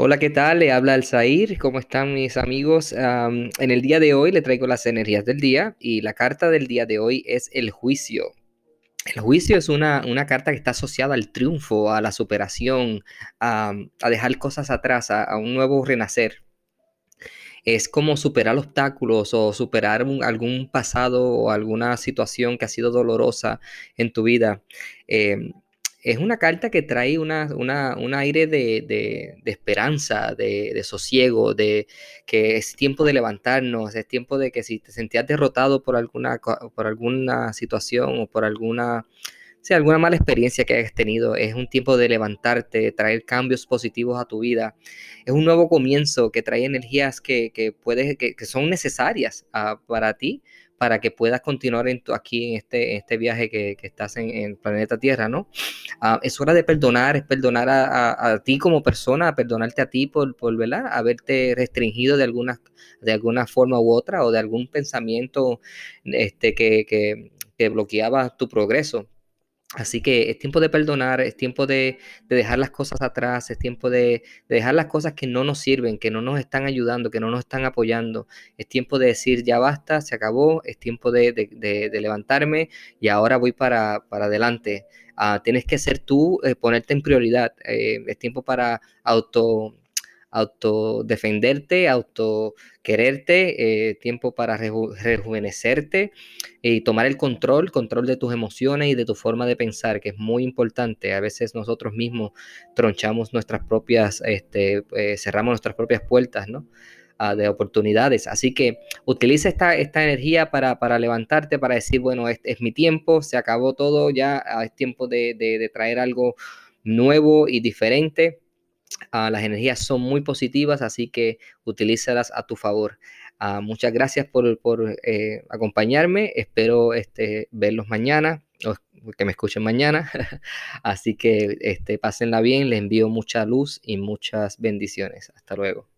Hola, ¿qué tal? Le habla Alzair. ¿Cómo están mis amigos? Am, en el día de hoy le traigo las energías del día y la carta del día de hoy es el juicio. El juicio es una, una carta que está asociada al triunfo, a la superación, a, a dejar cosas atrás, a, un nuevo renacer. Es como superar obstáculos o superar algún pasado o alguna situación que ha sido dolorosa en tu vida. Em, es una carta que trae una, un aire de, de- de esperanza, de, de sosiego, de que es tiempo de levantarnos, es tiempo de que si te sentías derrotado por alguna, por alguna situación o por alguna, alguna mala experiencia que hayas tenido, es un tiempo de levantarte, traer cambios positivos a tu vida. Es un nuevo comienzo que trae energías que, que, puedes, que son necesarias ah, para ti, para que puedas continuar en tu- aquí en este, este viaje que, estás en, el planeta Tierra, ¿no? Ah, es hora de perdonar, es perdonar a, ti como persona, perdonarte a ti por, por haberte restringido de alguna, de alguna forma u otra o de algún pensamiento este, que, que bloqueaba tu progreso. Así que es tiempo de perdonar, es tiempo de, de dejar las cosas atrás, es tiempo de, de dejar las cosas que no nos sirven, que no nos están ayudando, que no nos están apoyando. Es tiempo de decir, ya basta, se acabó, es tiempo de, de- levantarme y ahora voy para, para adelante. Ah, tienes que ser tú, eh, ponerte en prioridad. eh, es tiempo para auto, autodefenderte, auto quererte, eh, tiempo para reju- rejuvenecerte y tomar el control, control de tus emociones y de tu forma de pensar, que es muy importante. A veces nosotros mismos tronchamos nuestras propias, este, eh, cerramos nuestras propias puertas, ¿no? Ah, de oportunidades. Así que utiliza esta, esta energía para, para levantarte, para decir, bueno, este es mi tiempo, se acabó todo, ya ah, es tiempo de- de traer algo nuevo y diferente. Ah, las energías son muy positivas, así que utilízalas a tu favor. Ah, muchas gracias por, eh, acompañarme. Espero este, verlos mañana o que me escuchen mañana. Así que este, pásenla bien. Les envío mucha luz y muchas bendiciones. Hasta luego.